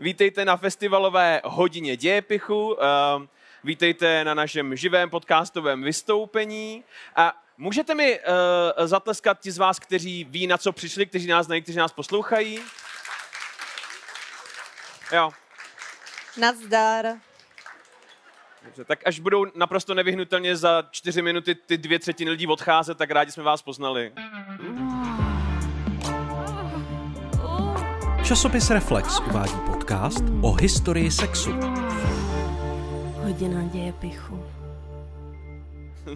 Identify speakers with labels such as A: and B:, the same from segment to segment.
A: Vítejte na festivalové hodině dějepichu, uh, vítejte na našem živém podcastovém vystoupení a můžete mi uh, zatleskat ti z vás, kteří ví, na co přišli, kteří nás znají, kteří nás poslouchají? Jo.
B: Nazdar.
A: Dobře, tak až budou naprosto nevyhnutelně za čtyři minuty ty dvě třetiny lidí odcházet, tak rádi jsme vás poznali.
C: Časopis Reflex uvádí podcast o historii sexu.
B: Hodina dějepichu.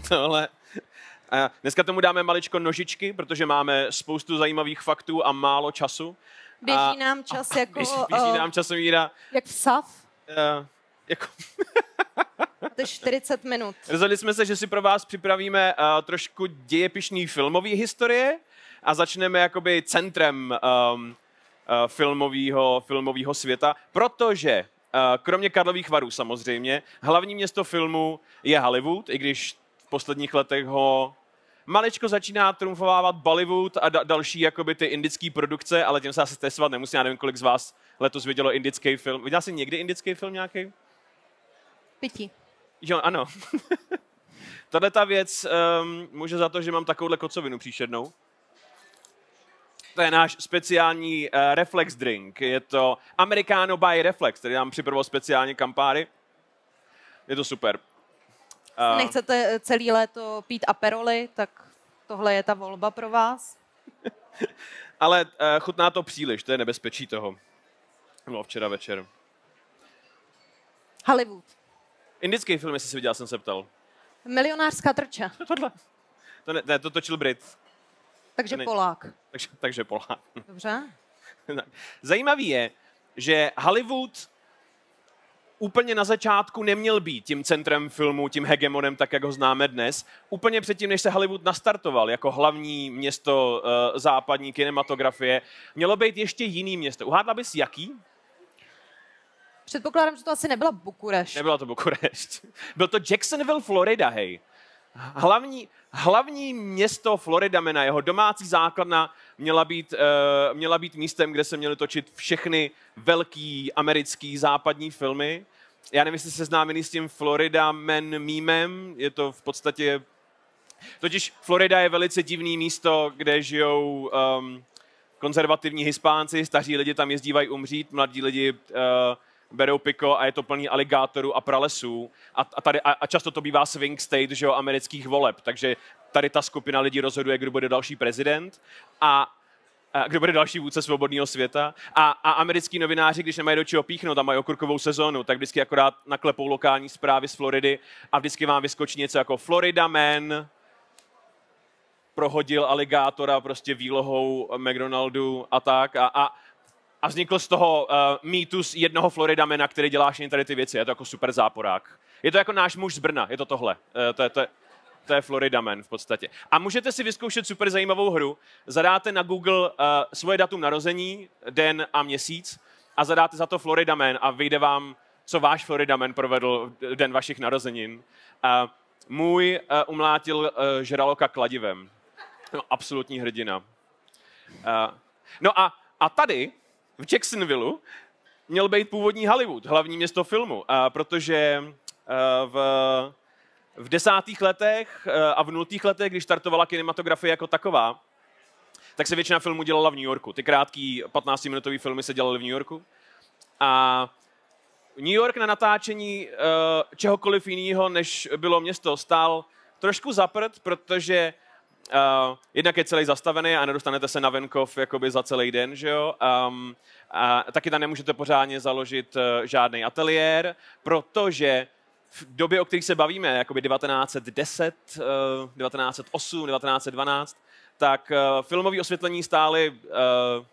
A: Tohle. A dneska tomu dáme maličko nožičky, protože máme spoustu zajímavých faktů a málo času.
B: Běží
A: A-
B: nám čas jako,
A: Běží, běží
B: eh,
A: nám časomíra.
B: jak vsav,
A: Uh, jako,
B: to je 40 minut.
A: rozhodli jsme se, že si pro vás připravíme uh, trošku dějepišný filmový historie a začneme jakoby centrem um, uh, filmového, filmového světa, protože uh, kromě Karlových varů samozřejmě, hlavní město filmu je Hollywood, i když v posledních letech ho maličko začíná trumfovávat Bollywood a da- další jakoby ty indické produkce, ale tím se asi testovat nemusí. Já nevím, kolik z vás letos vidělo indický film. Viděl jsi někdy indický film nějaký?
B: Pití.
A: Jo, ano. Tahle ta věc um, může za to, že mám takovouhle kocovinu příšernou. To je náš speciální uh, reflex drink. Je to Americano by Reflex, který nám připravil speciálně kampáry. Je to super. Uh,
B: Nechcete celý léto pít aperoly, tak tohle je ta volba pro vás.
A: ale uh, chutná to příliš, to je nebezpečí toho. Bylo včera večer.
B: Hollywood.
A: Indický film, jestli jsi viděl, jsem se ptal.
B: Milionářská trča,
A: Tohle. To, ne, ne, to točil Brit,
B: takže
A: ne-
B: Polák.
A: takže, takže Polák.
B: Dobře?
A: Tak. Zajímavý je, že Hollywood úplně na začátku neměl být tím centrem filmu, tím hegemonem, tak jak ho známe dnes. Úplně předtím, než se Hollywood nastartoval jako hlavní město uh, západní kinematografie, mělo být ještě jiný město. Uhádla bys jaký?
B: Předpokládám, že to asi nebyla Bukurešť.
A: Nebylo to Bukurešť. Byl to Jacksonville, Florida, hej. Hlavní, hlavní město Florida, mena, jeho domácí základna měla být, uh, měla být místem, kde se měly točit všechny velký americký západní filmy. Já nevím, jestli jste seznámený s tím Florida Man mýmem. Je to v podstatě... Totiž Florida je velice divný místo, kde žijou um, konzervativní hispánci, staří lidi tam jezdívají umřít, mladí lidi uh, berou piko a je to plný aligátorů a pralesů. A, a, tady, a, a často to bývá swing state že jo, amerických voleb, takže tady ta skupina lidí rozhoduje, kdo bude další prezident a, a kdo bude další vůdce svobodného světa. A, a americký novináři, když nemají do čeho píchnout a mají okurkovou sezónu, tak vždycky akorát naklepou lokální zprávy z Floridy a vždycky vám vyskočí něco jako Florida Man, prohodil aligátora prostě výlohou McDonaldu a tak. A, a, a vznikl z toho uh, mýtus jednoho Floridamena, který dělá všechny tady ty věci. Je to jako super záporák. Je to jako náš muž z Brna, je to tohle. Uh, to, je, to, je, to je Floridaman v podstatě. A můžete si vyzkoušet super zajímavou hru. Zadáte na Google uh, svoje datum narození, den a měsíc a zadáte za to Floridaman a vyjde vám, co váš Floridaman provedl den vašich narozenin. Uh, můj uh, umlátil uh, žraloka kladivem. No, absolutní hrdina. Uh, no a, a tady, v Jacksonville, měl být původní Hollywood, hlavní město filmu, uh, protože uh, v, v desátých letech uh, a v nultých letech, když startovala kinematografie jako taková, tak se většina filmů dělala v New Yorku. Ty krátký 15-minutové filmy se dělaly v New Yorku. A New York na natáčení uh, čehokoliv jiného, než bylo město, stál trošku zaprt, protože uh, jednak je celý zastavený a nedostanete se na venkov jakoby za celý den, že jo? Um, a taky tam nemůžete pořádně založit uh, žádný ateliér, protože v době, o kterých se bavíme, jakoby 1910, uh, 1908, 1912, tak uh, filmové osvětlení stály uh,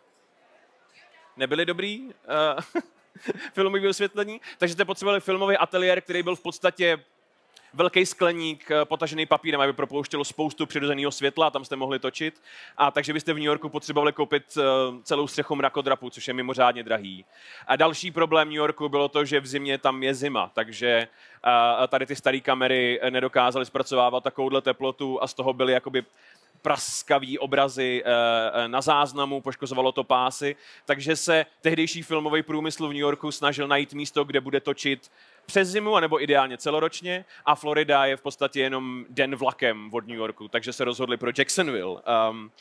A: nebyly dobrý. Uh, filmové osvětlení, takže jste potřebovali filmový ateliér, který byl v podstatě velký skleník eh, potažený papírem, aby propouštělo spoustu přirozeného světla tam jste mohli točit. A takže byste v New Yorku potřebovali koupit eh, celou střechu mrakodrapu, což je mimořádně drahý. A další problém New Yorku bylo to, že v zimě tam je zima, takže eh, tady ty staré kamery nedokázaly zpracovávat takovouhle teplotu a z toho byly jakoby praskavý obrazy eh, na záznamu, poškozovalo to pásy, takže se tehdejší filmový průmysl v New Yorku snažil najít místo, kde bude točit přes zimu, anebo ideálně celoročně a Florida je v podstatě jenom den vlakem od New Yorku, takže se rozhodli pro Jacksonville. Um,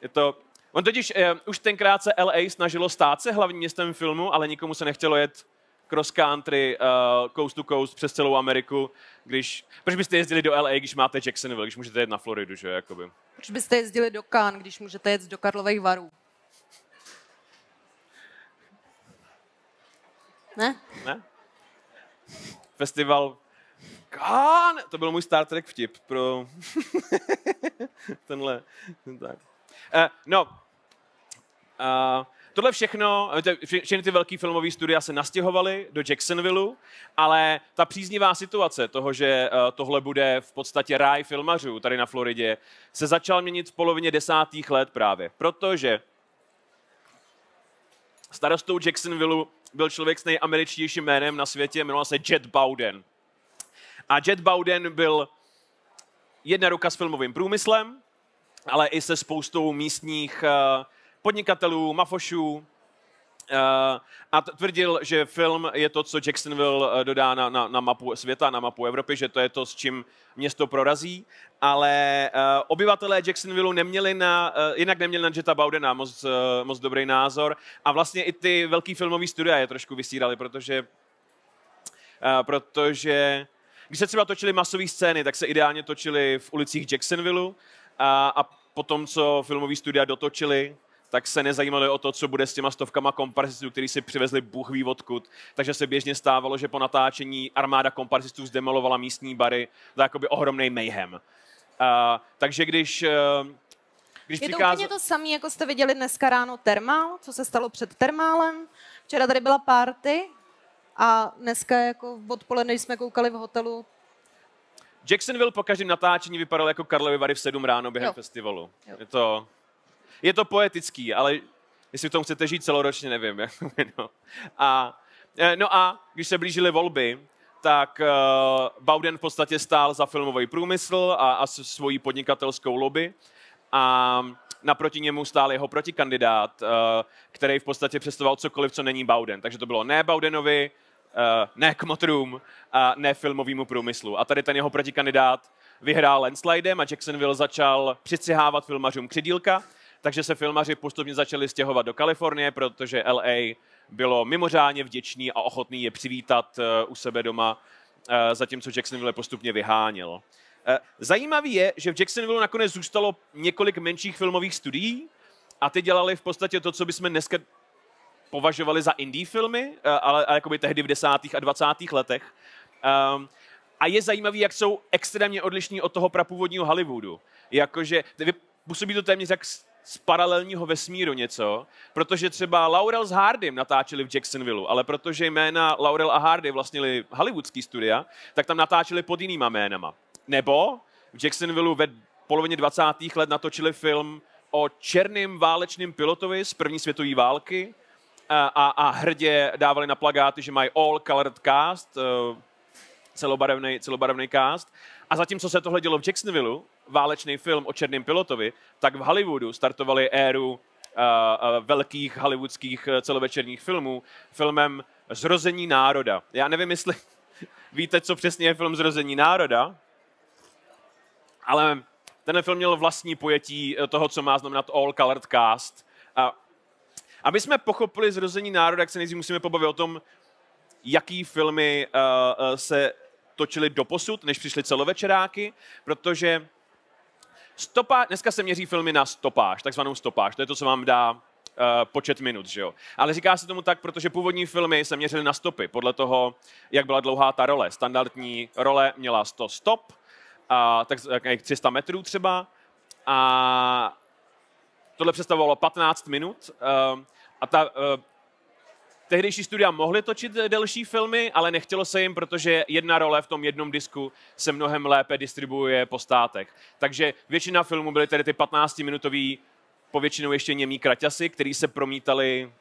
A: je to, on totiž uh, už tenkrát se LA snažilo stát se hlavním městem filmu, ale nikomu se nechtělo jet cross country, uh, coast to coast přes celou Ameriku, když, proč byste jezdili do LA, když máte Jacksonville, když můžete jet na Floridu, že jakoby.
B: Proč byste jezdili do Cannes, když můžete jet do Karlových varů? Ne?
A: Ne? Festival Kán! To byl můj Star Trek vtip pro tenhle. Tak. Uh, no, uh, tohle všechno, všechny ty velké filmové studia se nastěhovaly do Jacksonville, ale ta příznivá situace toho, že uh, tohle bude v podstatě ráj filmařů tady na Floridě, se začal měnit v polovině desátých let právě, protože starostou Jacksonville byl člověk s nejameričtějším jménem na světě, jmenoval se Jet Bowden. A Jet Bowden byl jedna ruka s filmovým průmyslem, ale i se spoustou místních uh, podnikatelů, mafošů, Uh, a tvrdil, že film je to, co Jacksonville dodá na, na, na mapu světa, na mapu Evropy, že to je to, s čím město prorazí, ale uh, obyvatelé Jacksonville neměli na, jinak neměli na Jetta Bowdena moc, moc dobrý názor. A vlastně i ty velký filmový studia je trošku vysírali, protože, protože když se třeba točily masové scény, tak se ideálně točily v ulicích Jacksonville a, a potom, co filmový studia dotočili, tak se nezajímali o to, co bude s těma stovkama komparzistů, který si přivezli Bůh ví odkud. Takže se běžně stávalo, že po natáčení armáda komparzistů zdemolovala místní bary. To je jakoby ohromný mayhem. Uh, takže když uh,
B: když je to přichází... úplně to samé, jako jste viděli dneska ráno termál, co se stalo před termálem. Včera tady byla party a dneska jako odpoledne, jsme koukali v hotelu,
A: Jacksonville po každém natáčení vypadal jako Karlovy Vary v 7 ráno během jo. festivalu. Jo. Je to je to poetický, ale jestli v tom chcete žít celoročně, nevím. no. A, e, no a když se blížily volby, tak uh, Bowden v podstatě stál za filmový průmysl a, a svojí podnikatelskou lobby a naproti němu stál jeho protikandidát, uh, který v podstatě představoval cokoliv, co není Bowden. Takže to bylo ne Bowdenovi, uh, ne kmotrům a ne filmovému průmyslu. A tady ten jeho protikandidát vyhrál landslidem a Jacksonville začal přicihávat filmařům křidílka takže se filmaři postupně začali stěhovat do Kalifornie, protože LA bylo mimořádně vděčný a ochotný je přivítat eh, u sebe doma, eh, zatímco Jacksonville postupně vyháněl. Eh, zajímavý je, že v Jacksonville nakonec zůstalo několik menších filmových studií a ty dělali v podstatě to, co bychom dneska považovali za indie filmy, ale, ale jakoby tehdy v desátých a dvacátých letech. Um, a je zajímavý, jak jsou extrémně odlišní od toho prapůvodního Hollywoodu. Jakože, působí to téměř jak z paralelního vesmíru něco, protože třeba Laurel s Hardym natáčeli v Jacksonville, ale protože jména Laurel a Hardy vlastnili hollywoodský studia, tak tam natáčeli pod jinýma jménama. Nebo v Jacksonville ve polovině 20. let natočili film o černém válečném pilotovi z první světové války a, a, a hrdě dávali na plagáty, že mají all colored cast, eh, celobarevný, celobarevný cast. A zatímco se tohle dělo v Jacksonville, válečný film o černém pilotovi, tak v Hollywoodu startovali éru uh, uh, velkých hollywoodských uh, celovečerních filmů filmem Zrození národa. Já nevím, jestli víte, co přesně je film Zrození národa, ale ten film měl vlastní pojetí toho, co má znamenat all colored cast. A aby jsme pochopili Zrození národa, tak se nejdřív musíme pobavit o tom, jaký filmy uh, se točili do posud, než přišly celovečeráky, protože Stopa, dneska se měří filmy na stopáž, takzvanou stopáž. To je to, co vám dá uh, počet minut, že jo. Ale říká se tomu tak, protože původní filmy se měřily na stopy, podle toho, jak byla dlouhá ta role. Standardní role měla 100 stop, a tak, tak 300 metrů třeba. A tohle představovalo 15 minut. Uh, a ta, uh, tehdejší studia mohly točit delší filmy, ale nechtělo se jim, protože jedna role v tom jednom disku se mnohem lépe distribuuje po státech. Takže většina filmů byly tedy ty 15-minutový, povětšinou ještě němý kraťasy, který se promítali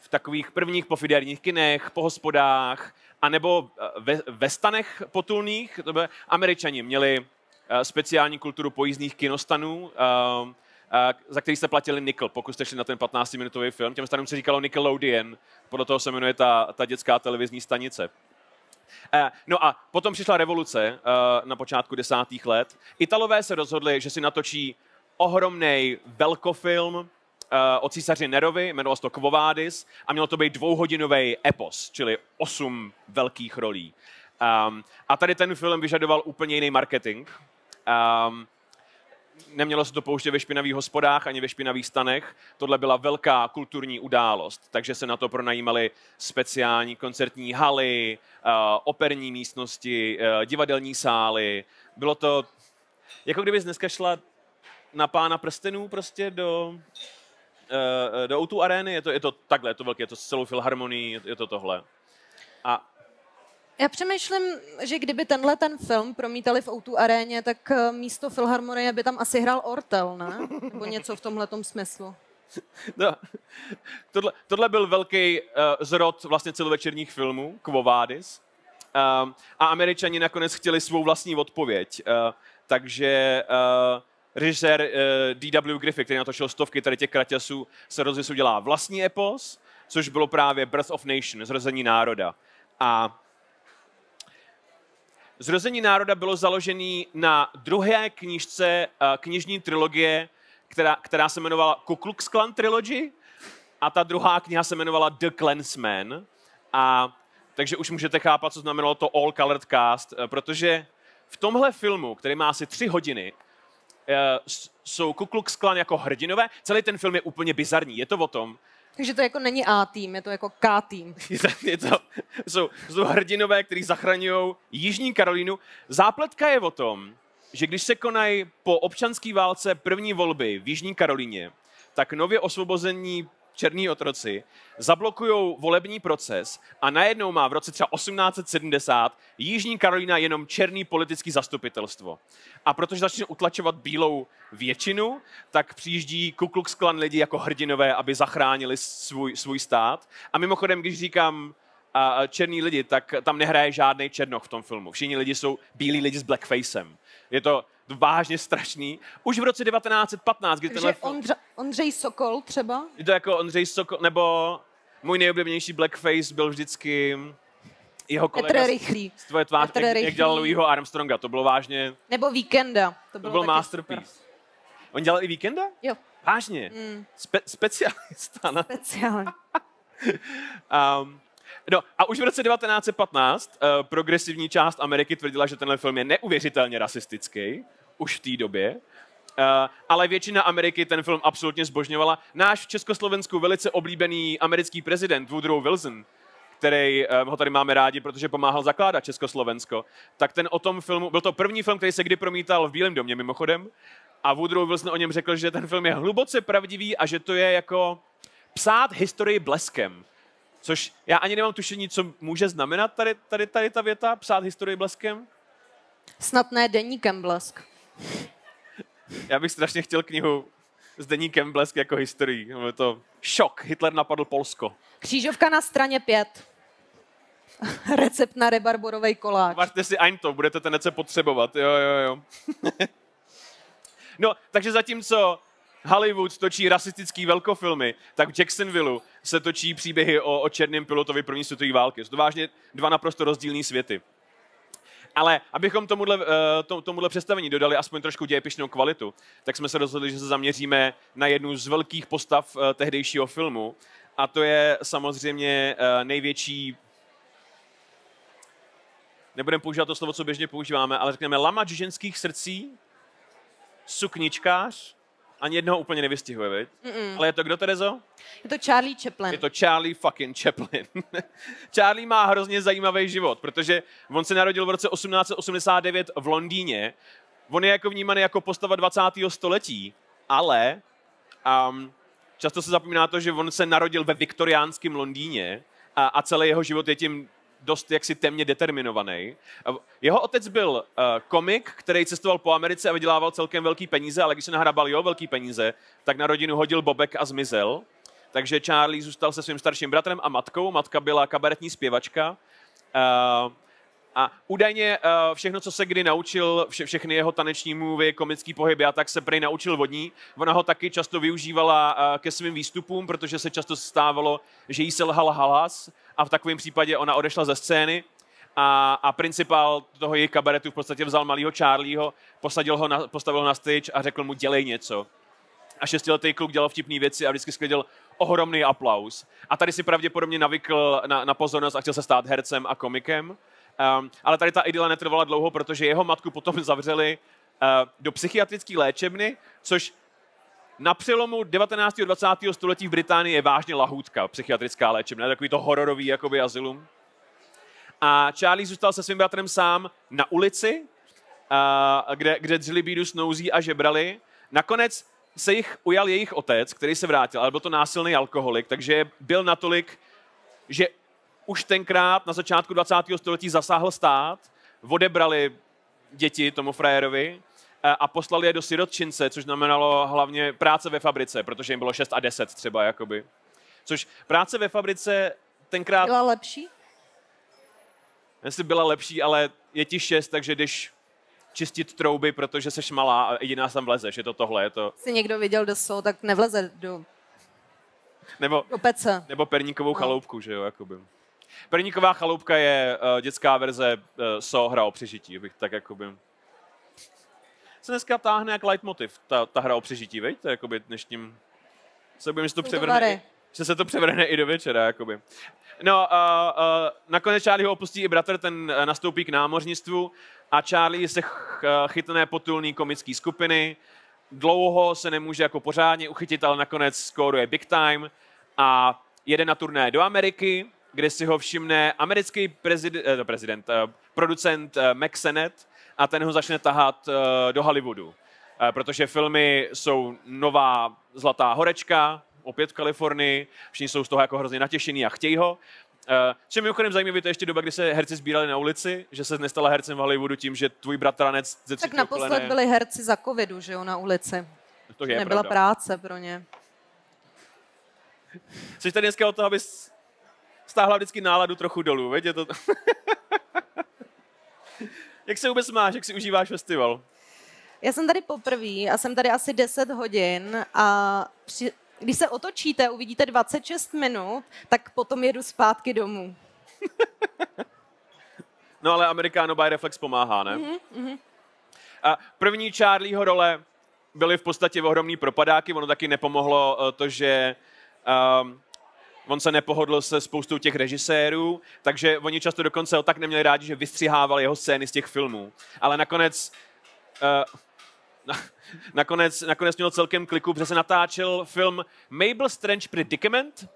A: v takových prvních pofiderních kinech, po hospodách, anebo eh, ve, ve stanech potulných. To by, američani měli speciální kulturu pojízdných kinostanů, za který jste platili Nickel, pokud jste šli na ten 15-minutový film. Těm stanům se říkalo Nickelodeon, podle toho se jmenuje ta, ta dětská televizní stanice. No a potom přišla revoluce na počátku desátých let. Italové se rozhodli, že si natočí ohromný velkofilm, uh, o císaři Nerovi, jmenovalo se to Quo Vadis, a mělo to být dvouhodinový epos, čili osm velkých rolí. Um, a tady ten film vyžadoval úplně jiný marketing. Um, nemělo se to pouštět ve špinavých hospodách ani ve špinavých stanech. Tohle byla velká kulturní událost, takže se na to pronajímali speciální koncertní haly, uh, operní místnosti, uh, divadelní sály. Bylo to, jako kdyby dneska šla na pána prstenů prostě do, uh, do O2 arény, je to, je to takhle, je to velké, je to s celou filharmonií, je to tohle. A
B: já přemýšlím, že kdyby tenhle ten film promítali v O2 aréně, tak eh, místo Filharmonie by tam asi hrál Ortel, ne? Nebo něco v tomhle smyslu.
A: No, tohle, tohle byl velký uh, zrod vlastně celovečerních filmů, Quo Vadis. Uh, a američani nakonec chtěli svou vlastní odpověď. Uh, takže uh, režisér uh, D.W. Griffith, který natočil stovky tady těch kratěsů, se rozhodl, dělá vlastní epos, což bylo právě Birth of Nation, Zrození národa. A Zrození národa bylo založený na druhé knižce uh, knižní trilogie, která, která se jmenovala Ku Klux Klan Trilogy a ta druhá kniha se jmenovala The Clansman. A takže už můžete chápat, co znamenalo to All Colored Cast, eh, protože v tomhle filmu, který má asi tři hodiny, Eh, jsou Ku Klux Klan jako hrdinové. Celý ten film je úplně bizarní. Je to o tom,
B: takže to jako není A tým, je to jako K tým.
A: je to, jsou, jsou hrdinové, kteří zachraňují Jižní Karolínu. Zápletka je o tom, že když se konají po občanské válce první volby v Jižní Karolíně, tak nově osvobození černí otroci, zablokují volební proces a najednou má v roce třeba 1870 Jižní Karolína jenom černý politický zastupitelstvo. A protože začne utlačovat bílou většinu, tak přijíždí Ku Klux Klan lidi jako hrdinové, aby zachránili svůj, svůj stát. A mimochodem, když říkám a černý lidi, tak tam nehraje žádný černoch v tom filmu. Všichni lidi jsou bílí lidi s blackfacem. Je to vážně strašný. Už v roce 1915, kdy tenhle.
B: Ondře, Ondřej Sokol třeba?
A: Je to jako Ondřej Sokol, nebo můj nejoblíbenější blackface byl vždycky jeho kolega
B: Petr Rychlý.
A: z tvoje tvář, jak, jak dělal Louisho Armstronga, to bylo vážně...
B: Nebo Víkenda.
A: To, bylo to byl masterpiece. Super. On dělal i Víkenda?
B: Jo.
A: Vážně? Mm. Spe- specialista. Ne?
B: Speciální.
A: um, No a už v roce 1915 uh, progresivní část Ameriky tvrdila, že tenhle film je neuvěřitelně rasistický, už v té době. Uh, ale většina Ameriky ten film absolutně zbožňovala. Náš v Československu velice oblíbený americký prezident Woodrow Wilson, který uh, ho tady máme rádi, protože pomáhal zakládat Československo, tak ten o tom filmu, byl to první film, který se kdy promítal v Bílém domě mimochodem, a Woodrow Wilson o něm řekl, že ten film je hluboce pravdivý a že to je jako psát historii bleskem. Což já ani nemám tušení, co může znamenat tady, tady, tady ta věta, psát historii bleskem.
B: Snad ne deníkem blesk.
A: Já bych strašně chtěl knihu s deníkem blesk jako historií. Je to šok. Hitler napadl Polsko.
B: Křížovka na straně pět. Recept na rebarborový koláč.
A: Vařte si to, budete ten recept potřebovat. Jo, jo, jo. no, takže zatímco Hollywood točí rasistický velkofilmy, tak v Jacksonville se točí příběhy o, o černém pilotovi první světové války. Jsou to vážně dva naprosto rozdílné světy. Ale abychom tomuhle, uh, tomuhle představení dodali aspoň trošku dějepišnou kvalitu, tak jsme se rozhodli, že se zaměříme na jednu z velkých postav uh, tehdejšího filmu. A to je samozřejmě uh, největší nebudeme používat to slovo, co běžně používáme, ale řekneme lamač ženských srdcí, sukničkář, ani jednoho úplně nevystihuje, viď? Mm-mm. Ale je to kdo, Terezo?
B: Je to Charlie Chaplin.
A: Je to Charlie fucking Chaplin. Charlie má hrozně zajímavý život, protože on se narodil v roce 1889 v Londýně. On je jako vnímaný jako postava 20. století, ale um, často se zapomíná to, že on se narodil ve viktoriánském Londýně a, a celý jeho život je tím dost jaksi temně determinovaný. Jeho otec byl uh, komik, který cestoval po Americe a vydělával celkem velký peníze, ale když se nahrabal jeho velký peníze, tak na rodinu hodil bobek a zmizel. Takže Charlie zůstal se svým starším bratrem a matkou. Matka byla kabaretní zpěvačka. Uh, A údajně uh, všechno, co se kdy naučil, vše, všechny jeho taneční mluvy, komický pohyby a tak se prej naučil vodní. Ona ho taky často využívala ke svým výstupům, protože se často stávalo, že jí selhal halas a v takovém případě ona odešla ze scény a, a principál toho jejich kabaretu v podstatě vzal malého Charlieho, posadil ho na, postavil ho na stage a řekl mu dělej něco. A šestiletý kluk dělal vtipné věci a vždycky sklidil ohromný aplaus. A tady si pravděpodobně navykl na, na pozornost a chtěl se stát hercem a komikem. Um, ale tady ta idyla netrvala dlouho, protože jeho matku potom zavřeli uh, do psychiatrické léčebny, což na přelomu 19. a 20. století v Británii je vážně lahůdka, psychiatrická léčebna, takový to hororový jakoby azylum. A Charlie zůstal se svým bratrem sám na ulici, uh, kde, kde dřili bídu, snouzí a žebrali. Nakonec se jich ujal jejich otec, který se vrátil, ale byl to násilný alkoholik, takže byl natolik, že už tenkrát na začátku 20. století zasáhl stát, odebrali děti tomu frajerovi a poslali je do sirotčince, což znamenalo hlavně práce ve fabrice, protože jim bylo 6 a 10 třeba, jakoby. Což práce ve fabrice tenkrát...
B: Byla lepší?
A: Jestli byla lepší, ale je ti 6, takže když čistit trouby, protože seš malá a jediná tam vlezeš, je to tohle, je to...
B: Si někdo viděl, do so, tak nevleze do,
A: nebo,
B: do pece.
A: Nebo perníkovou no. chaloupku, že jo, jakoby. Perníková chaloupka je uh, dětská verze uh, so hra o přežití, bych tak jakoby... Se dneska táhne jak leitmotiv, ta, ta hra o přežití, veď? To je jakoby dnešním... Se budeme, že to převrne, že se to převrne i do večera, jakoby. No, uh, uh, nakonec Charlie ho opustí i bratr, ten uh, nastoupí k námořnictvu a Charlie se ch, uh, chytne potulný komický skupiny. Dlouho se nemůže jako pořádně uchytit, ale nakonec skóruje big time a jede na turné do Ameriky, kde si ho všimne americký prezident, eh, prezident eh, producent eh, Max Sennett a ten ho začne tahat eh, do Hollywoodu. Eh, protože filmy jsou nová zlatá horečka, opět v Kalifornii, všichni jsou z toho jako hrozně natěšení a chtějí ho. Uh, čím mimochodem zajímavé, to je ještě doba, kdy se herci sbírali na ulici, že se nestala hercem v Hollywoodu tím, že tvůj bratranec
B: ze Tak naposled kolené... byli herci za covidu, že jo, na ulici. To je Nebyla pravda. práce pro ně.
A: Jsi tady dneska o to, abys stáhla vždycky náladu trochu dolů, veď? Je to... jak se vůbec máš, jak si užíváš festival?
B: Já jsem tady poprvé a jsem tady asi 10 hodin a při, když se otočíte, uvidíte 26 minut, tak potom jedu zpátky domů.
A: no ale Americano by Reflex pomáhá, ne? Mm-hmm. A první Charlieho role byly v podstatě ohromný propadáky, ono taky nepomohlo eh, to, že um, on se nepohodl se spoustou těch režisérů, takže oni často dokonce ho tak neměli rádi, že vystřihávali jeho scény z těch filmů. Ale nakonec uh, nakonec, nakonec měl celkem kliku, protože se natáčel film Mabel Strange Predicament,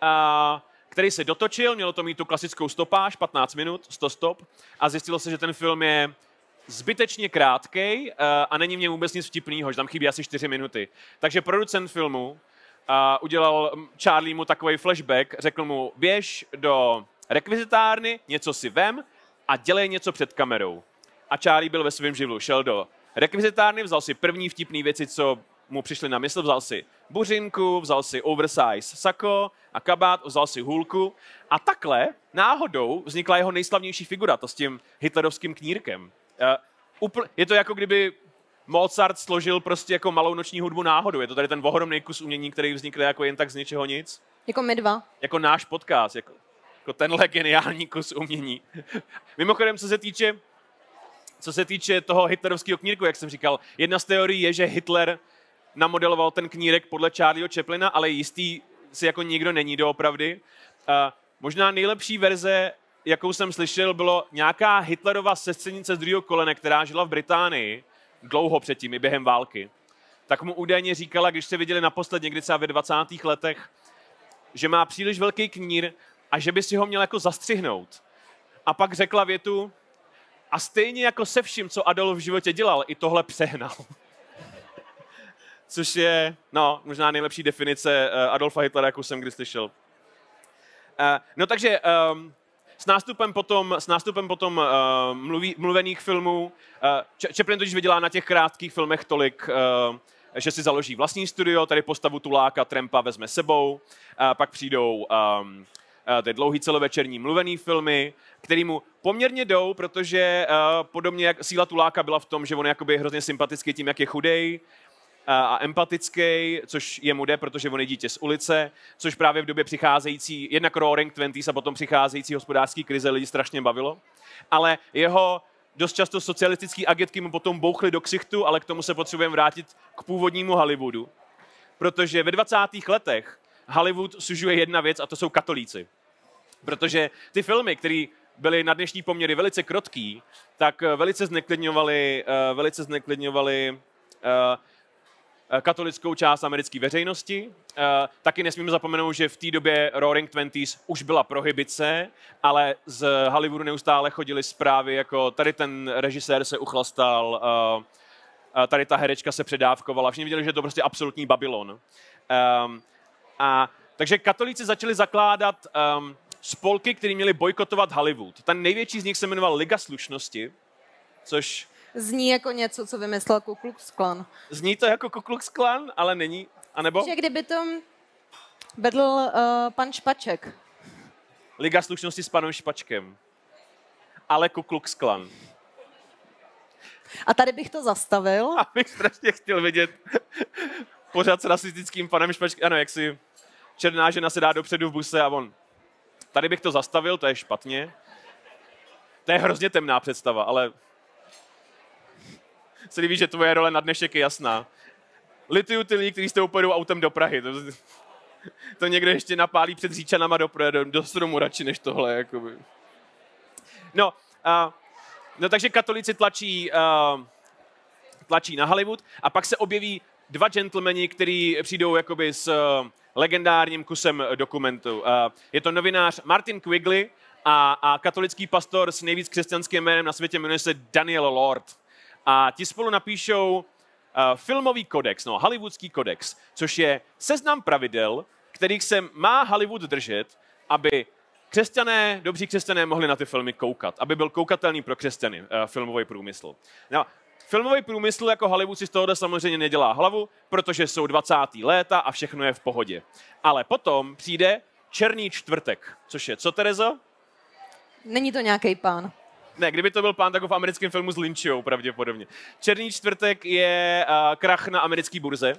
A: a, který se dotočil, mělo to mít tu klasickou stopáž, 15 minut, 100 stop, a zjistilo se, že ten film je zbytečně krátký a není mě vůbec nic vtipného, že tam chybí asi 4 minuty. Takže producent filmu a udělal Charlie mu takový flashback, řekl mu, běž do rekvizitárny, něco si vem a dělej něco před kamerou. A Charlie byl ve svém živlu, šel do rekvizitárny, vzal si první vtipné věci, co mu přišly na mysl, vzal si buřinku, vzal si oversize sako a kabát, vzal si hůlku a takhle náhodou vznikla jeho nejslavnější figura, to s tím hitlerovským knírkem. Uh, je to jako kdyby Mozart složil prostě jako malou noční hudbu náhodou. Je to tady ten ohromný kus umění, který vznikl jako jen tak z ničeho nic.
B: Jako my dva.
A: Jako náš podcast, jako, jako tenhle geniální kus umění. Mimochodem, co se týče co se týče toho hitlerovského knírku, jak jsem říkal, jedna z teorií je, že Hitler namodeloval ten knírek podle Charlieho Chaplina, ale jistý si jako nikdo není doopravdy. Uh, možná nejlepší verze, jakou jsem slyšel, bylo nějaká Hitlerova sestřenice z druhého kolene, která žila v Británii dlouho předtím, i během války. Tak mu údajně říkala, když se viděli naposled někdy třeba ve 20. letech, že má příliš velký knír a že by si ho měl jako zastřihnout. A pak řekla větu, a stejně jako se vším, co Adolf v životě dělal, i tohle přehnal. Což je, no, možná nejlepší definice uh, Adolfa Hitlera, jakou jsem kdy slyšel. Uh, no takže um, s nástupem potom, s nástupem potom uh, mluví, mluvených filmů, uh, Chaplin totiž vydělá na těch krátkých filmech tolik, uh, že si založí vlastní studio, tady postavu Tuláka, Trempa vezme sebou, uh, pak přijdou um, ty dlouhý celovečerní mluvený filmy, který mu poměrně jdou, protože uh, podobně jak síla Tuláka byla v tom, že on je jakoby hrozně sympatický tím, jak je chudej, a empatický, což jemu jde, protože on je dítě z ulice, což právě v době přicházející, jednak Roaring Twenties a potom přicházející hospodářské krize lidi strašně bavilo. Ale jeho dost často socialistický agitky mu potom bouchly do ksichtu, ale k tomu se potřebujeme vrátit k původnímu Hollywoodu. Protože ve 20. letech Hollywood sužuje jedna věc a to jsou katolíci. Protože ty filmy, které byly na dnešní poměry velice krotký, tak velice zneklidňovali, uh, velice zneklidňovali Eh, katolickou část americké veřejnosti. Eh, taky nesmíme zapomenout, že v té době Roaring Twenties už byla prohibice, ale z Hollywoodu neustále chodili zprávy, jako tady ten režisér se uchlastal, eh, tady ta herečka se předávkovala. Všichni viděli, že je to prostě absolutní Babylon. Ehm, a takže katolíci začali zakládat um, spolky, které měly bojkotovat Hollywood. Ten největší z nich se jmenoval Liga slušnosti, což
B: Zní jako něco, co vymyslel Ku Klux Klan.
A: Zní to jako Ku Klux Klan, ale není. A nebo?
B: Že kdyby to vedl uh, pan Špaček.
A: Liga slušnosti s panem Špačkem. Ale Ku Klux Klan.
B: A tady bych to zastavil.
A: A bych strašně chtěl vidět pořád s rasistickým panem Špačkem. Ano, jak si černá žena se dá dopředu v buse a on. Tady bych to zastavil, to je špatně. To je hrozně temná představa, ale se líbí, že tvoje role na dnešek je jasná. Lituju ty lidi, kteří s tebou autem do Prahy. To, to někdo ještě napálí před říčanama do, do, do stromu radši než tohle. Jakoby. No, uh, no, takže katolici tlačí, uh, tlačí na Hollywood a pak se objeví dva gentlemani, kteří přijdou jakoby s uh, legendárním kusem dokumentu. Uh, je to novinář Martin Quigley a, a katolický pastor s nejvíc křesťanským jménem na světě jmenuje se Daniel Lord a ti spolu napíšou uh, filmový kodex, no, hollywoodský kodex, což je seznam pravidel, kterých se má Hollywood držet, aby křesťané, dobří křesťané mohli na ty filmy koukat, aby byl koukatelný pro křesťany uh, filmový průmysl. No, filmový průmysl jako Hollywood si z tohohle samozřejmě nedělá hlavu, protože jsou 20. léta a všechno je v pohodě. Ale potom přijde Černý čtvrtek, což je co, Terezo?
B: Není to nějaký pán.
A: Ne, kdyby to byl pán, tak v americkém filmu Lynchou pravděpodobně. Černý čtvrtek je uh, krach na americké burze,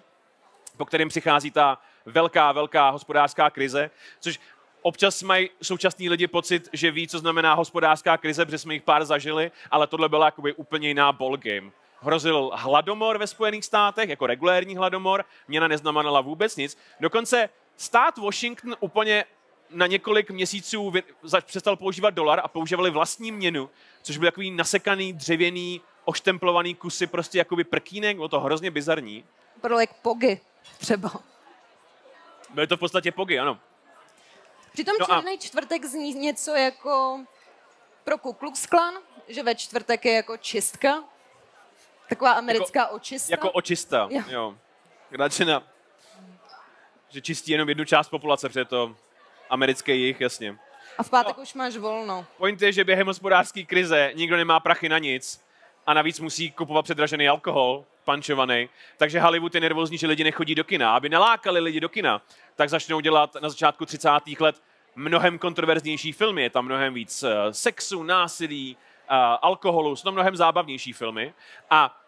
A: po kterém přichází ta velká, velká hospodářská krize, což občas mají současní lidi pocit, že ví, co znamená hospodářská krize, protože jsme jich pár zažili, ale tohle byla jakoby úplně jiná ball game. Hrozil hladomor ve Spojených státech, jako regulérní hladomor, měna neznamenala vůbec nic. Dokonce stát Washington úplně na několik měsíců přestal používat dolar a používali vlastní měnu, což byl takový nasekaný, dřevěný, oštemplovaný kusy, prostě jakoby prkínek, bylo to hrozně bizarní.
B: Bylo jak pogy třeba.
A: Byly to v podstatě pogy, ano.
B: Přitom no černý a... čtvrtek zní něco jako pro Ku Klux Klan, že ve čtvrtek je jako čistka. Taková americká
A: jako,
B: očista.
A: Jako očista, jo. jo. Radšena, že čistí jenom jednu část populace, protože to americké jich, jasně.
B: A v pátek no. už máš volno.
A: Point je, že během hospodářské krize nikdo nemá prachy na nic a navíc musí kupovat předražený alkohol, pančovaný. Takže Hollywood je nervózní, že lidi nechodí do kina. Aby nalákali lidi do kina, tak začnou dělat na začátku 30. let mnohem kontroverznější filmy. Je tam mnohem víc uh, sexu, násilí, uh, alkoholu, jsou to mnohem zábavnější filmy. A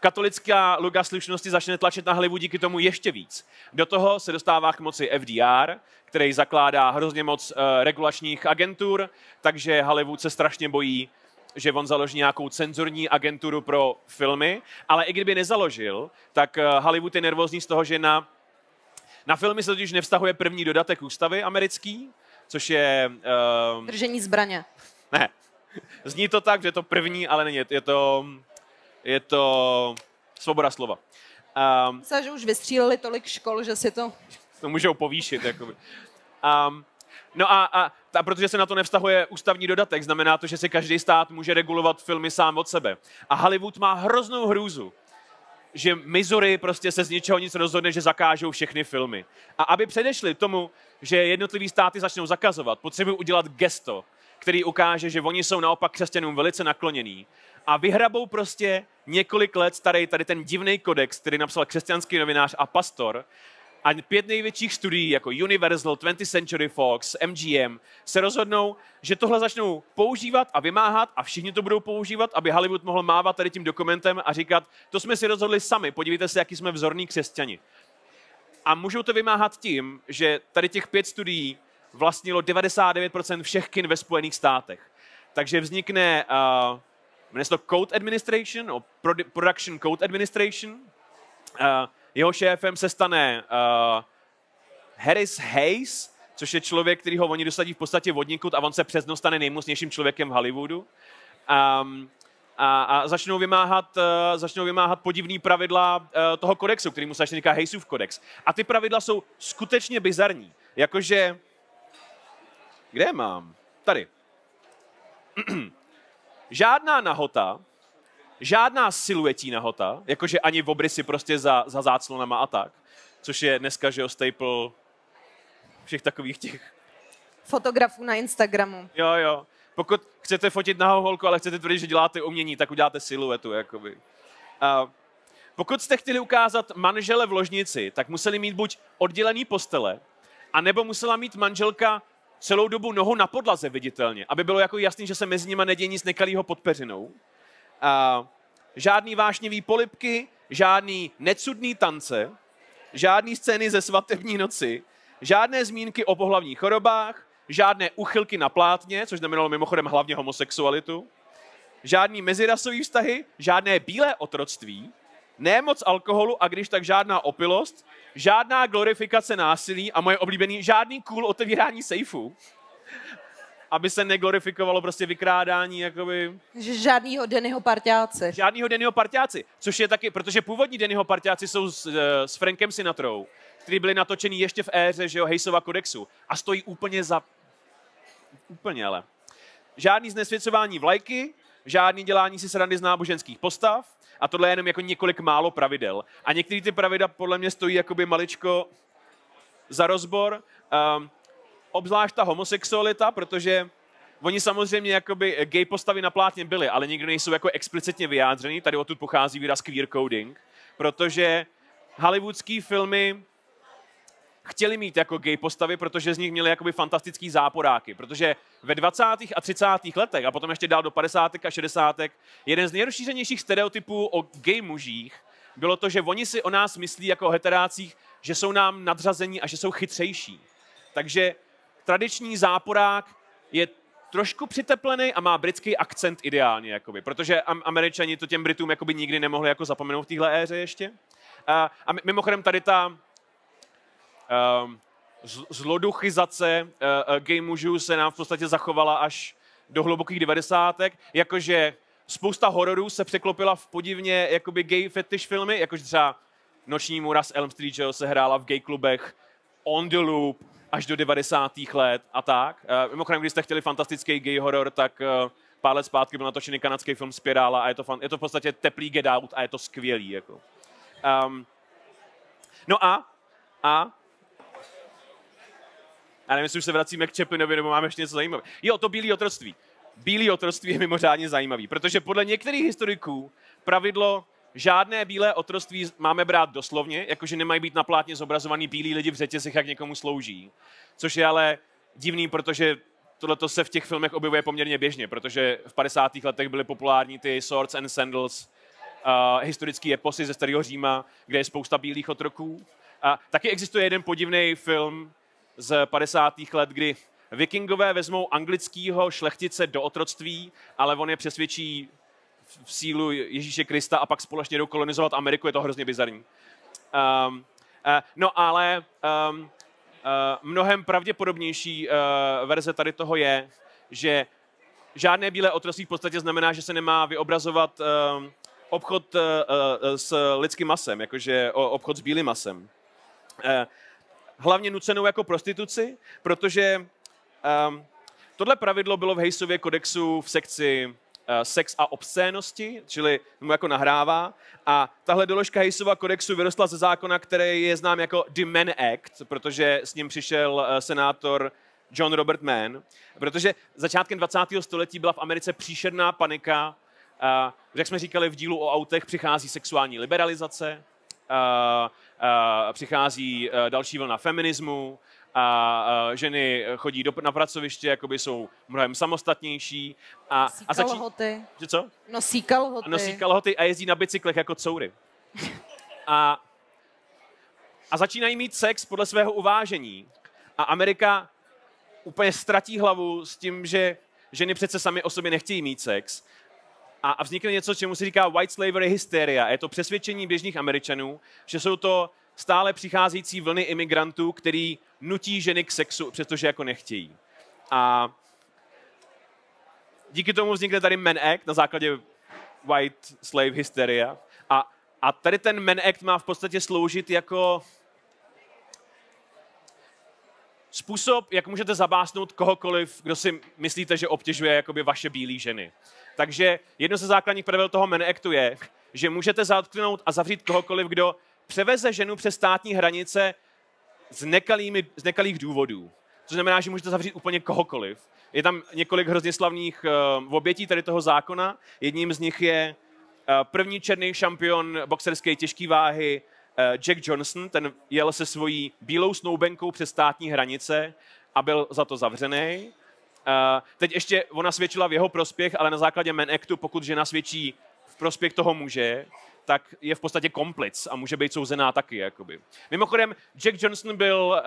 A: katolická luga slušnosti začne tlačit na Hollywood díky tomu ještě víc. Do toho se dostává k moci FDR, který zakládá hrozně moc uh, regulačních agentur, takže Hollywood se strašně bojí, že on založí nějakou cenzorní agenturu pro filmy, ale i kdyby nezaložil, tak uh, Hollywood je nervózní z toho, že na, na filmy se totiž nevztahuje první dodatek ústavy americký, což je...
B: Uh, Držení zbraně.
A: Ne, zní to tak, že je to první, ale není, je to je to svoboda slova.
B: Um, Myslím, že už vystříleli tolik škol, že si to...
A: To můžou povýšit. Jakoby. Um, no a, a, a protože se na to nevztahuje ústavní dodatek, znamená to, že si každý stát může regulovat filmy sám od sebe. A Hollywood má hroznou hrůzu, že Missouri prostě se z ničeho nic rozhodne, že zakážou všechny filmy. A aby předešli tomu, že jednotlivý státy začnou zakazovat, potřebují udělat gesto, který ukáže, že oni jsou naopak křesťanům velice naklonění a vyhrabou prostě několik let starý tady ten divný kodex, který napsal křesťanský novinář a pastor, A pět největších studií, jako Universal, 20th Century Fox, MGM, se rozhodnou, že tohle začnou používat a vymáhat a všichni to budou používat, aby Hollywood mohl mávat tady tím dokumentem a říkat, to jsme si rozhodli sami, podívejte se, jaký jsme vzorní křesťani. A můžou to vymáhat tím, že tady těch pět studií vlastnilo 99% všech kin ve Spojených státech. Takže vznikne, uh, jmenuje se to Code Administration, no, Production Code Administration. Uh, jeho šéfem se stane uh, Harris Hayes, což je člověk, který ho oni dosadí v podstatě vodníkud a on se přes stane nejmocnějším člověkem v Hollywoodu. Um, a, a začnou, vymáhat, uh, začnou vymáhat podivný pravidla uh, toho kodexu, který mu se říká Hayesův kodex. A ty pravidla jsou skutečně bizarní. Jakože, kde je mám? Tady. žádná nahota, žádná siluetí nahota, jakože ani v obrysy prostě za, za záclonama a tak, což je dneska, že jo, staple všech takových těch...
B: Fotografů na Instagramu.
A: Jo, jo. Pokud chcete fotit nahou holku, ale chcete tvrdit, že děláte umění, tak uděláte siluetu, jakoby. Uh, pokud jste chtěli ukázat manžele v ložnici, tak museli mít buď oddělený postele, anebo musela mít manželka celou dobu nohu na podlaze viditelně, aby bylo jako jasný, že se mezi nimi neděje nic nekalýho pod peřinou. A žádný vášnivý polipky, žádný necudný tance, žádný scény ze svatební noci, žádné zmínky o pohlavních chorobách, žádné uchylky na plátně, což znamenalo mimochodem hlavně homosexualitu, žádný mezirasový vztahy, žádné bílé otroctví, ne moc alkoholu a když tak žádná opilost, žádná glorifikace násilí a moje oblíbený, žádný cool otevírání sejfu. Aby se neglorifikovalo prostě vykrádání, jakoby...
B: Žádnýho Dennyho parťáci.
A: Žádnýho Dennyho parťáci, což je taky, protože původní Dennyho parťáci jsou s, eh, s Frankem Sinatrou, který byli natočený ještě v éře, že jo, Hejsova kodexu. A stojí úplně za... Úplně ale. Žádný znesvěcování vlajky, žádný dělání si srandy z náboženských postav, a tohle je jenom jako několik málo pravidel. A některé ty pravidla podle mě stojí jakoby maličko za rozbor. Um, obzvlášť ta homosexualita, protože oni samozřejmě jakoby gay postavy na plátně byly, ale nikdy nejsou jako explicitně vyjádřený. Tady odtud pochází výraz queer coding, protože hollywoodský filmy chtěli mít jako gay postavy, protože z nich měli jakoby fantastický záporáky. Protože ve 20. a 30. letech a potom ještě dál do 50. a 60. jeden z nejrozšířenějších stereotypů o gay mužích bylo to, že oni si o nás myslí jako o heterácích, že jsou nám nadřazení a že jsou chytřejší. Takže tradiční záporák je trošku přiteplený a má britský akcent ideálně, jakoby, protože američani to těm Britům jakoby nikdy nemohli jako zapomenout v téhle éře ještě. A, a mimochodem tady ta, um, zloduchizace uh, uh, gay mužů se nám v podstatě zachovala až do hlubokých devadesátek, jakože spousta hororů se překlopila v podivně jakoby gay fetish filmy, jakože třeba Noční můra z Elm Street, že se hrála v gay klubech On the Loop až do 90. let a tak. Uh, mimochodem, když jste chtěli fantastický gay horor, tak uh, pár let zpátky byl natočený kanadský film Spirála a je to, fan, je to v podstatě teplý Get Out a je to skvělý. Jako. Um, no a, a já nevím, jestli už se vracíme k Čepinovi, nebo máme ještě něco zajímavého. Jo, to bílé otroctví. Bílé otroctví je mimořádně zajímavý, protože podle některých historiků pravidlo žádné bílé otroctví máme brát doslovně, jakože nemají být na plátně zobrazovaný bílí lidi v řetězech, jak někomu slouží. Což je ale divný, protože tohle se v těch filmech objevuje poměrně běžně, protože v 50. letech byly populární ty Swords and Sandals, uh, historický eposy ze Starého Říma, kde je spousta bílých otroků. A taky existuje jeden podivný film z 50. let, kdy vikingové vezmou anglického šlechtice do otroctví, ale on je přesvědčí v sílu Ježíše Krista a pak společně jdou kolonizovat Ameriku, je to hrozně bizarní. Um, uh, no ale um, uh, mnohem pravděpodobnější uh, verze tady toho je, že žádné bílé otroctví v podstatě znamená, že se nemá vyobrazovat uh, obchod uh, uh, s lidským masem, jakože obchod s bílým masem. Uh, hlavně nucenou jako prostituci, protože um, tohle pravidlo bylo v Hejsově kodexu v sekci uh, sex a obscénosti, čili mu jako nahrává. A tahle doložka Hejsova kodexu vyrostla ze zákona, který je znám jako The Mann Act, protože s ním přišel uh, senátor John Robert Mann, protože začátkem 20. století byla v Americe příšerná panika. Uh, jak jsme říkali v dílu o autech, přichází sexuální liberalizace, přichází další vlna feminismu, a ženy chodí do, na pracoviště, jakoby jsou mnohem samostatnější. A,
B: a začí... kalhoty.
A: Že co?
B: Nosí kalhoty.
A: Nosí kalhoty a jezdí na bicyklech jako coury. A, a začínají mít sex podle svého uvážení. A Amerika úplně ztratí hlavu s tím, že ženy přece sami o sobě nechtějí mít sex. A, a vznikne něco, čemu se říká white slavery hysteria. Je to přesvědčení běžných Američanů, že jsou to stále přicházející vlny imigrantů, který nutí ženy k sexu, přestože jako nechtějí. A díky tomu vznikne tady Men Act na základě White Slave Hysteria. A, a tady ten Men Act má v podstatě sloužit jako způsob, jak můžete zabásnout kohokoliv, kdo si myslíte, že obtěžuje jakoby vaše bílé ženy. Takže jedno ze základních pravidel toho Men Actu je, že můžete zatknout a zavřít kohokoliv, kdo převeze ženu přes státní hranice z, nekalými, z nekalých důvodů. Což znamená, že můžete zavřít úplně kohokoliv. Je tam několik hrozně slavných uh, obětí tady toho zákona. Jedním z nich je uh, první černý šampion boxerské těžké váhy Jack Johnson. Ten jel se svojí bílou snoubenkou přes státní hranice a byl za to zavřený. Uh, teď ještě ona svědčila v jeho prospěch, ale na základě Men Actu, pokud žena svědčí v prospěch toho muže, tak je v podstatě komplic a může být souzená taky. Jakoby. Mimochodem, Jack Johnson byl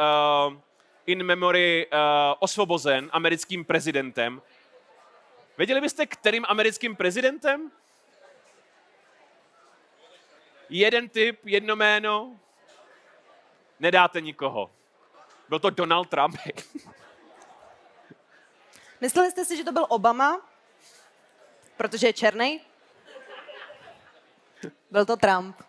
A: uh, in memory uh, osvobozen americkým prezidentem. Věděli byste, kterým americkým prezidentem? Jeden typ, jedno jméno. Nedáte nikoho. Byl to Donald Trump.
B: Mysleli jste si, že to byl Obama? Protože je černý? Byl to Trump.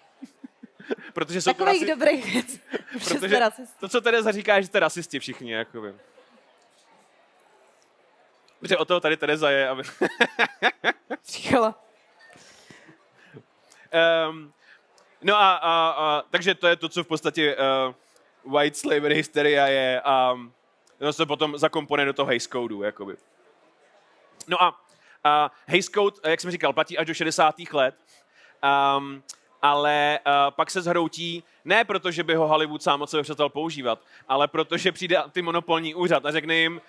A: Protože jsou
B: Takových rasi... dobrých věcí.
A: Protože to, co Tereza říká, je, že jste rasisti všichni. Jakoby. Protože o toho tady Tereza je, aby...
B: Říkala.
A: um, no a, a, a, takže to je to, co v podstatě uh, white slavery hysteria je a um, to se potom zakomponuje do toho Hays Codeu, jakoby. No a, a Hays Code, jak jsem říkal, platí až do 60. let Um, ale uh, pak se zhroutí ne proto, že by ho Hollywood sám od sebe přestal používat, ale protože přijde ty monopolní úřad a řekne jim,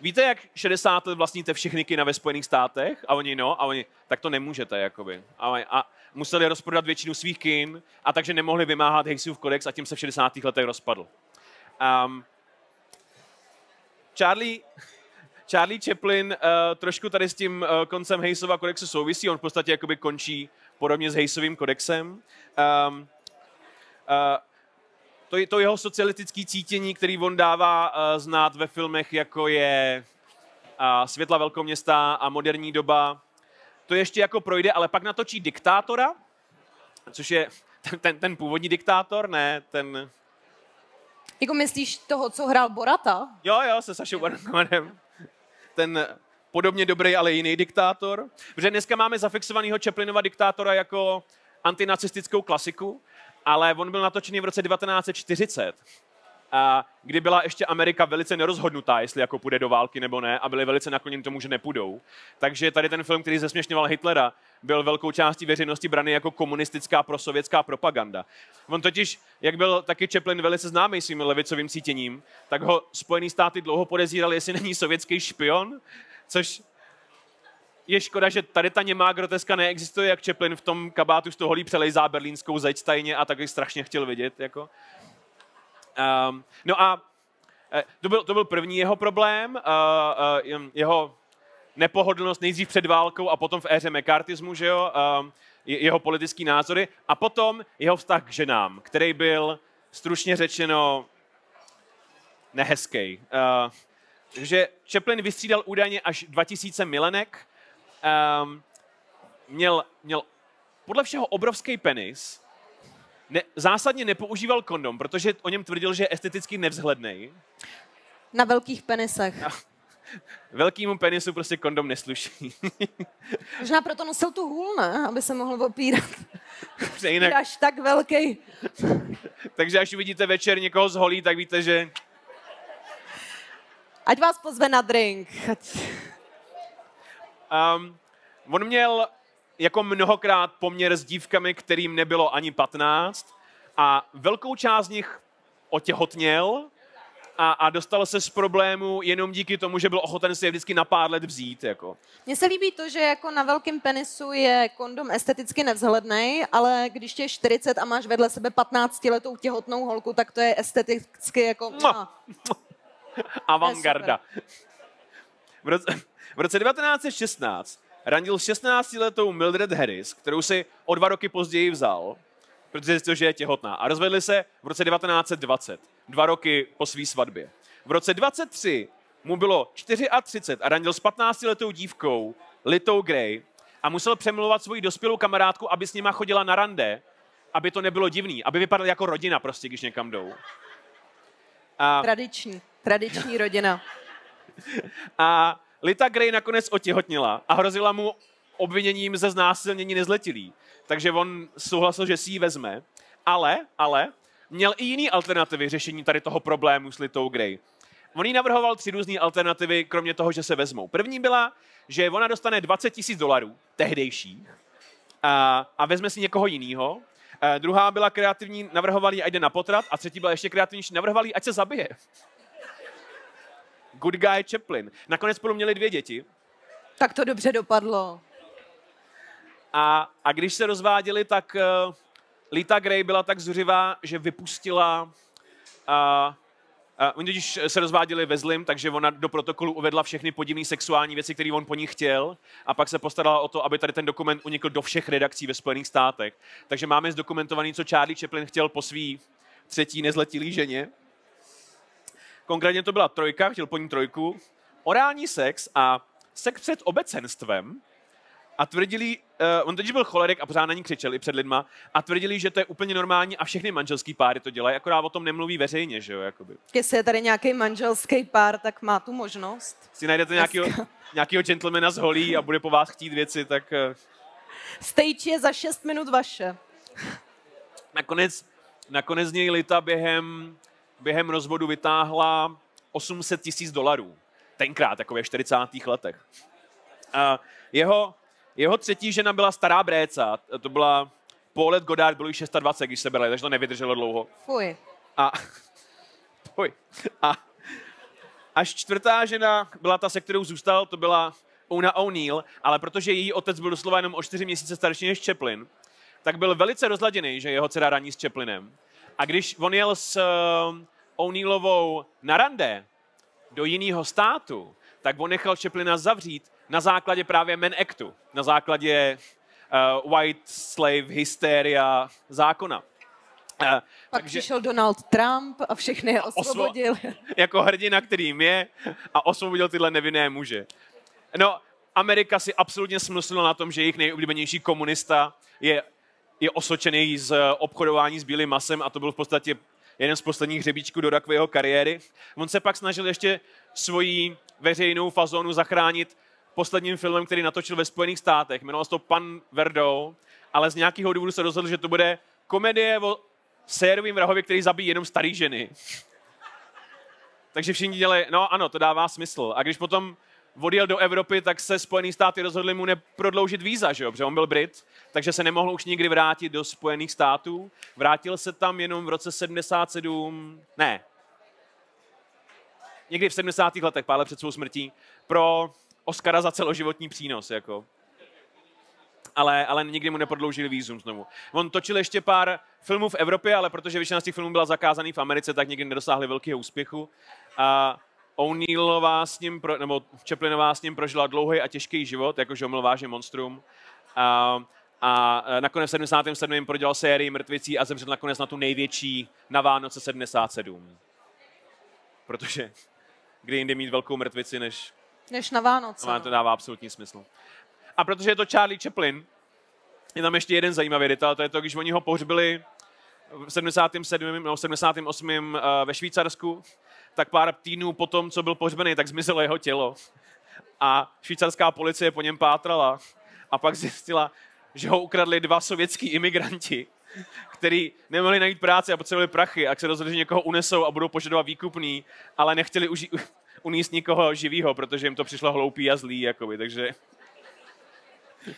A: víte, jak 60 let vlastníte všechny kina ve Spojených státech? A oni no, a oni, tak to nemůžete, jakoby. A, a museli rozprodat většinu svých kin a takže nemohli vymáhat Hayesův kodex a tím se v 60. letech rozpadl. Um, Charlie, Charlie Chaplin uh, trošku tady s tím uh, koncem Hayesova kodexu souvisí, on v podstatě jakoby končí podobně s Hejsovým kodexem. Um, uh, to, je, to jeho socialistické cítění, který on dává uh, znát ve filmech, jako je uh, Světla velkoměsta a Moderní doba, to ještě jako projde, ale pak natočí Diktátora, což je ten, ten, ten původní diktátor, ne ten...
B: Jako myslíš toho, co hrál Borata?
A: Jo, jo, se Sašou Baron Ten podobně dobrý, ale jiný diktátor. Protože dneska máme zafixovaného Chaplinova diktátora jako antinacistickou klasiku, ale on byl natočený v roce 1940, a kdy byla ještě Amerika velice nerozhodnutá, jestli jako půjde do války nebo ne, a byli velice nakloněni tomu, že nepůjdou. Takže tady ten film, který zesměšňoval Hitlera, byl velkou částí veřejnosti brany jako komunistická prosovětská propaganda. On totiž, jak byl taky Chaplin velice známý svým levicovým cítěním, tak ho Spojený státy dlouho podezírali, jestli není sovětský špion, což je škoda, že tady ta němá groteska neexistuje, jak Chaplin v tom kabátu z toho holí přelejzá berlínskou zeď tajně a tak strašně chtěl vidět. Jako. Um, no a eh, to byl, to byl první jeho problém, uh, uh, jeho nepohodlnost nejdřív před válkou a potom v éře McCarthyismu, že jo, uh, jeho politický názory a potom jeho vztah k ženám, který byl stručně řečeno nehezký. Uh, že Chaplin vystřídal údajně až 2000 milenek, um, měl, měl podle všeho obrovský penis, ne, zásadně nepoužíval kondom, protože o něm tvrdil, že je esteticky nevzhledný.
B: Na velkých penisech. Na,
A: velkýmu penisu prostě kondom nesluší.
B: Možná proto nosil tu hůl, ne? Aby se mohl opírat.
A: Jinak...
B: Až tak velký.
A: Takže až uvidíte večer někoho z holí, tak víte, že
B: Ať vás pozve na drink.
A: Um, on měl jako mnohokrát poměr s dívkami, kterým nebylo ani 15 A velkou část z nich otěhotněl a, a dostal se z problému jenom díky tomu, že byl ochoten si je vždycky na pár let vzít. Jako.
B: Mně se líbí to, že jako na velkém penisu je kondom esteticky nevzhledný, ale když tě je 40 a máš vedle sebe 15 letou těhotnou holku, tak to je esteticky jako... Mua.
A: Avantgarda. V roce, v roce 1916 randil 16-letou Mildred Harris, kterou si o dva roky později vzal, protože zjistil, že je těhotná. A rozvedli se v roce 1920, dva roky po své svatbě. V roce 23 mu bylo 34 a randil s 15-letou dívkou Litou Gray a musel přemluvat svoji dospělou kamarádku, aby s nima chodila na rande, aby to nebylo divný, aby vypadal jako rodina prostě, když někam jdou.
B: A... Tradiční, tradiční rodina.
A: a Lita Gray nakonec otěhotnila a hrozila mu obviněním ze znásilnění nezletilý. Takže on souhlasil, že si ji vezme. Ale, ale, měl i jiný alternativy řešení tady toho problému s Litou Gray. On jí navrhoval tři různé alternativy, kromě toho, že se vezmou. První byla, že ona dostane 20 tisíc dolarů, tehdejších, a, a vezme si někoho jiného. druhá byla kreativní, navrhovali, ať jde na potrat. A třetí byla ještě kreativnější, navrhovali, ať se zabije. Good Guy Chaplin. Nakonec spolu měli dvě děti.
B: Tak to dobře dopadlo.
A: A, a když se rozváděli, tak uh, Lita Gray byla tak zuřivá, že vypustila... Uh, uh, oni když se rozváděli ve zlim, takže ona do protokolu uvedla všechny podivné sexuální věci, které on po ní chtěl a pak se postarala o to, aby tady ten dokument unikl do všech redakcí ve Spojených státech. Takže máme zdokumentovaný, co Charlie Chaplin chtěl po svý třetí nezletilý ženě. Konkrétně to byla trojka, chtěl po ní trojku. Orální sex a sex před obecenstvem a tvrdili, uh, on teď byl cholerik a pořád na ní křičel i před lidma a tvrdili, že to je úplně normální a všechny manželský páry to dělají, akorát o tom nemluví veřejně, že jo, jakoby.
B: Jestli je tady nějaký manželský pár, tak má tu možnost.
A: Si najdete nějakého, nějakého gentlemana z holí a bude po vás chtít věci, tak... Uh...
B: Stage je za 6 minut vaše.
A: Nakonec, nakonec z něj Lita během, během rozvodu vytáhla 800 tisíc dolarů. Tenkrát, jako ve 40. letech. A jeho, jeho třetí žena byla stará bréca, to byla Paulette Godard, bylo jí 26, když se byli, takže to nevydrželo dlouho.
B: Fuj.
A: A, fuj. A až čtvrtá žena byla ta, se kterou zůstal, to byla Una O'Neill, ale protože její otec byl doslova jenom o čtyři měsíce starší než Chaplin, tak byl velice rozladěný, že jeho dcera raní s Chaplinem. A když on jel s uh, O'Neillovou na rande do jiného státu, tak on nechal Chaplina zavřít na základě právě Men Actu, na základě uh, White Slave Hysteria zákona.
B: Uh, Pak takže, přišel Donald Trump a všechny je osvobodil. Osvo-
A: jako hrdina, kterým je a osvobodil tyhle nevinné muže. No, Amerika si absolutně smyslila na tom, že jejich nejoblíbenější komunista je, je osočený z obchodování s bílým masem a to byl v podstatě jeden z posledních hřebíčků do rakvého kariéry. On se pak snažil ještě svoji veřejnou fazonu zachránit posledním filmem, který natočil ve Spojených státech. Jmenoval se to Pan Verdou, ale z nějakého důvodu se rozhodl, že to bude komedie o sérovým vrahově, který zabíjí jenom starý ženy. Takže všichni dělají, no ano, to dává smysl. A když potom odjel do Evropy, tak se Spojených státy rozhodli mu neprodloužit víza, že jo? protože on byl Brit, takže se nemohl už nikdy vrátit do Spojených států. Vrátil se tam jenom v roce 77, ne, někdy v 70. letech, pár let před svou smrtí, pro Oscara za celoživotní přínos. Jako. Ale, ale nikdy mu neprodloužili výzum znovu. On točil ještě pár filmů v Evropě, ale protože většina z těch filmů byla zakázaný v Americe, tak nikdy nedosáhli velkého úspěchu. A O'Neillová s ním, pro, nebo Chaplinová s ním prožila dlouhý a těžký život, jakože omyl vážně monstrum. A, a nakonec v 77. prodělal sérii mrtvicí a zemřel nakonec na tu největší na Vánoce 77. Protože kdy jinde mít velkou mrtvici, než
B: než na Vánoce.
A: No, to dává absolutní smysl. A protože je to Charlie Chaplin, je tam ještě jeden zajímavý detail, to je to, když oni ho pohřbili v 77. nebo 78. Eh, ve Švýcarsku, tak pár týdnů po tom, co byl pohřbený, tak zmizelo jeho tělo. A švýcarská policie po něm pátrala a pak zjistila, že ho ukradli dva sovětský imigranti, který nemohli najít práci a potřebovali prachy a se rozhodli, že někoho unesou a budou požadovat výkupný, ale nechtěli uži- uníst nikoho živýho, protože jim to přišlo hloupý a zlý, jakoby, takže...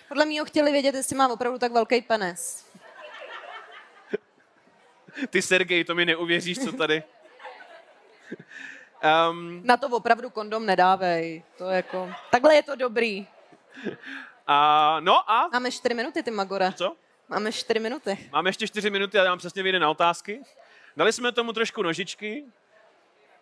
B: Podle mě chtěli vědět, jestli má opravdu tak velký penis.
A: Ty, Sergej, to mi neuvěříš, co tady.
B: Um, Na to opravdu kondom nedávej. To jako... Takhle je to dobrý.
A: A, no a...
B: Máme čtyři minuty, ty Magore.
A: Co?
B: Máme čtyři minuty.
A: Máme ještě čtyři minuty a já vám přesně vyjde na otázky. Dali jsme tomu trošku nožičky,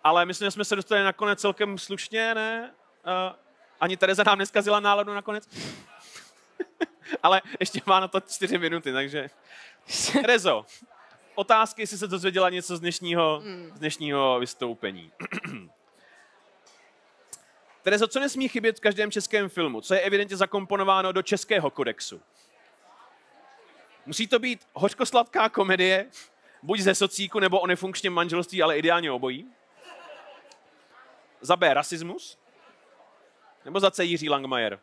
A: ale myslím, že jsme se dostali nakonec celkem slušně, ne? Uh, ani Tereza nám neskazila náladu nakonec. ale ještě má na to čtyři minuty, takže... Terezo, otázky, jestli se dozvěděla něco z dnešního, hmm. z dnešního vystoupení. Terezo, co nesmí chybět v každém českém filmu? Co je evidentně zakomponováno do českého kodexu? Musí to být hořkosladká komedie, buď ze socíku nebo o nefunkčním manželství, ale ideálně obojí. Za B rasismus? Nebo za C Jiří Langmajer?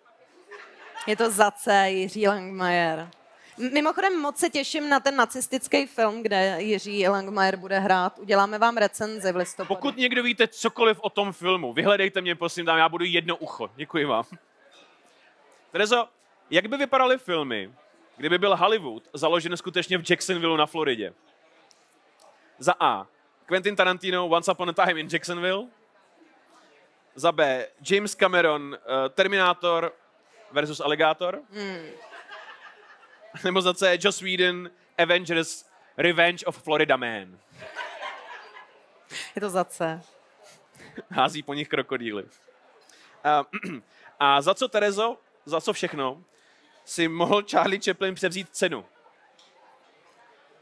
B: Je to za C Jiří Langmajer. Mimochodem moc se těším na ten nacistický film, kde Jiří Langmajer bude hrát. Uděláme vám recenzi v listopadu.
A: Pokud někdo víte cokoliv o tom filmu, vyhledejte mě, prosím, dám, já budu jedno ucho. Děkuji vám. Terezo, jak by vypadaly filmy, kdyby byl Hollywood založen skutečně v Jacksonville na Floridě? Za A. Quentin Tarantino Once Upon a Time in Jacksonville. Za B. James Cameron uh, Terminator versus Alligator. Hmm. Nebo za C. Joss Whedon Avengers Revenge of Florida Man.
B: Je to za C.
A: Hází po nich krokodýly. A, a za co, Terezo, za co všechno si mohl Charlie Chaplin převzít cenu?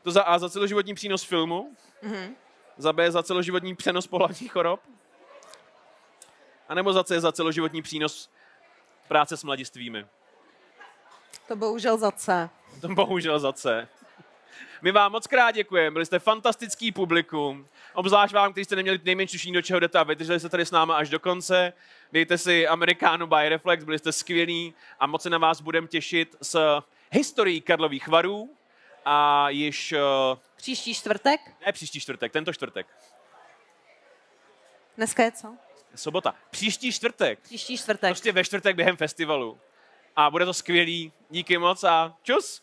A: To za A za celoživotní přínos filmu, mm-hmm. za B za celoživotní přenos pohlavních chorob, a nebo za C za celoživotní přínos práce s mladistvími.
B: To bohužel za C.
A: To bohužel za C. My vám moc krát děkujeme, byli jste fantastický publikum. Obzvlášť vám, kteří jste neměli nejmenší tušení, do čeho jdete a vydrželi jste tady s námi až do konce. Dejte si Amerikánu by Reflex, byli jste skvělí a moc se na vás budeme těšit s historií Karlových varů a již... Uh...
B: Příští čtvrtek?
A: Ne, příští čtvrtek, tento čtvrtek.
B: Dneska je co?
A: Sobota. Příští čtvrtek.
B: Příští čtvrtek.
A: Prostě ve čtvrtek během festivalu. A bude to skvělý. Díky moc a čus.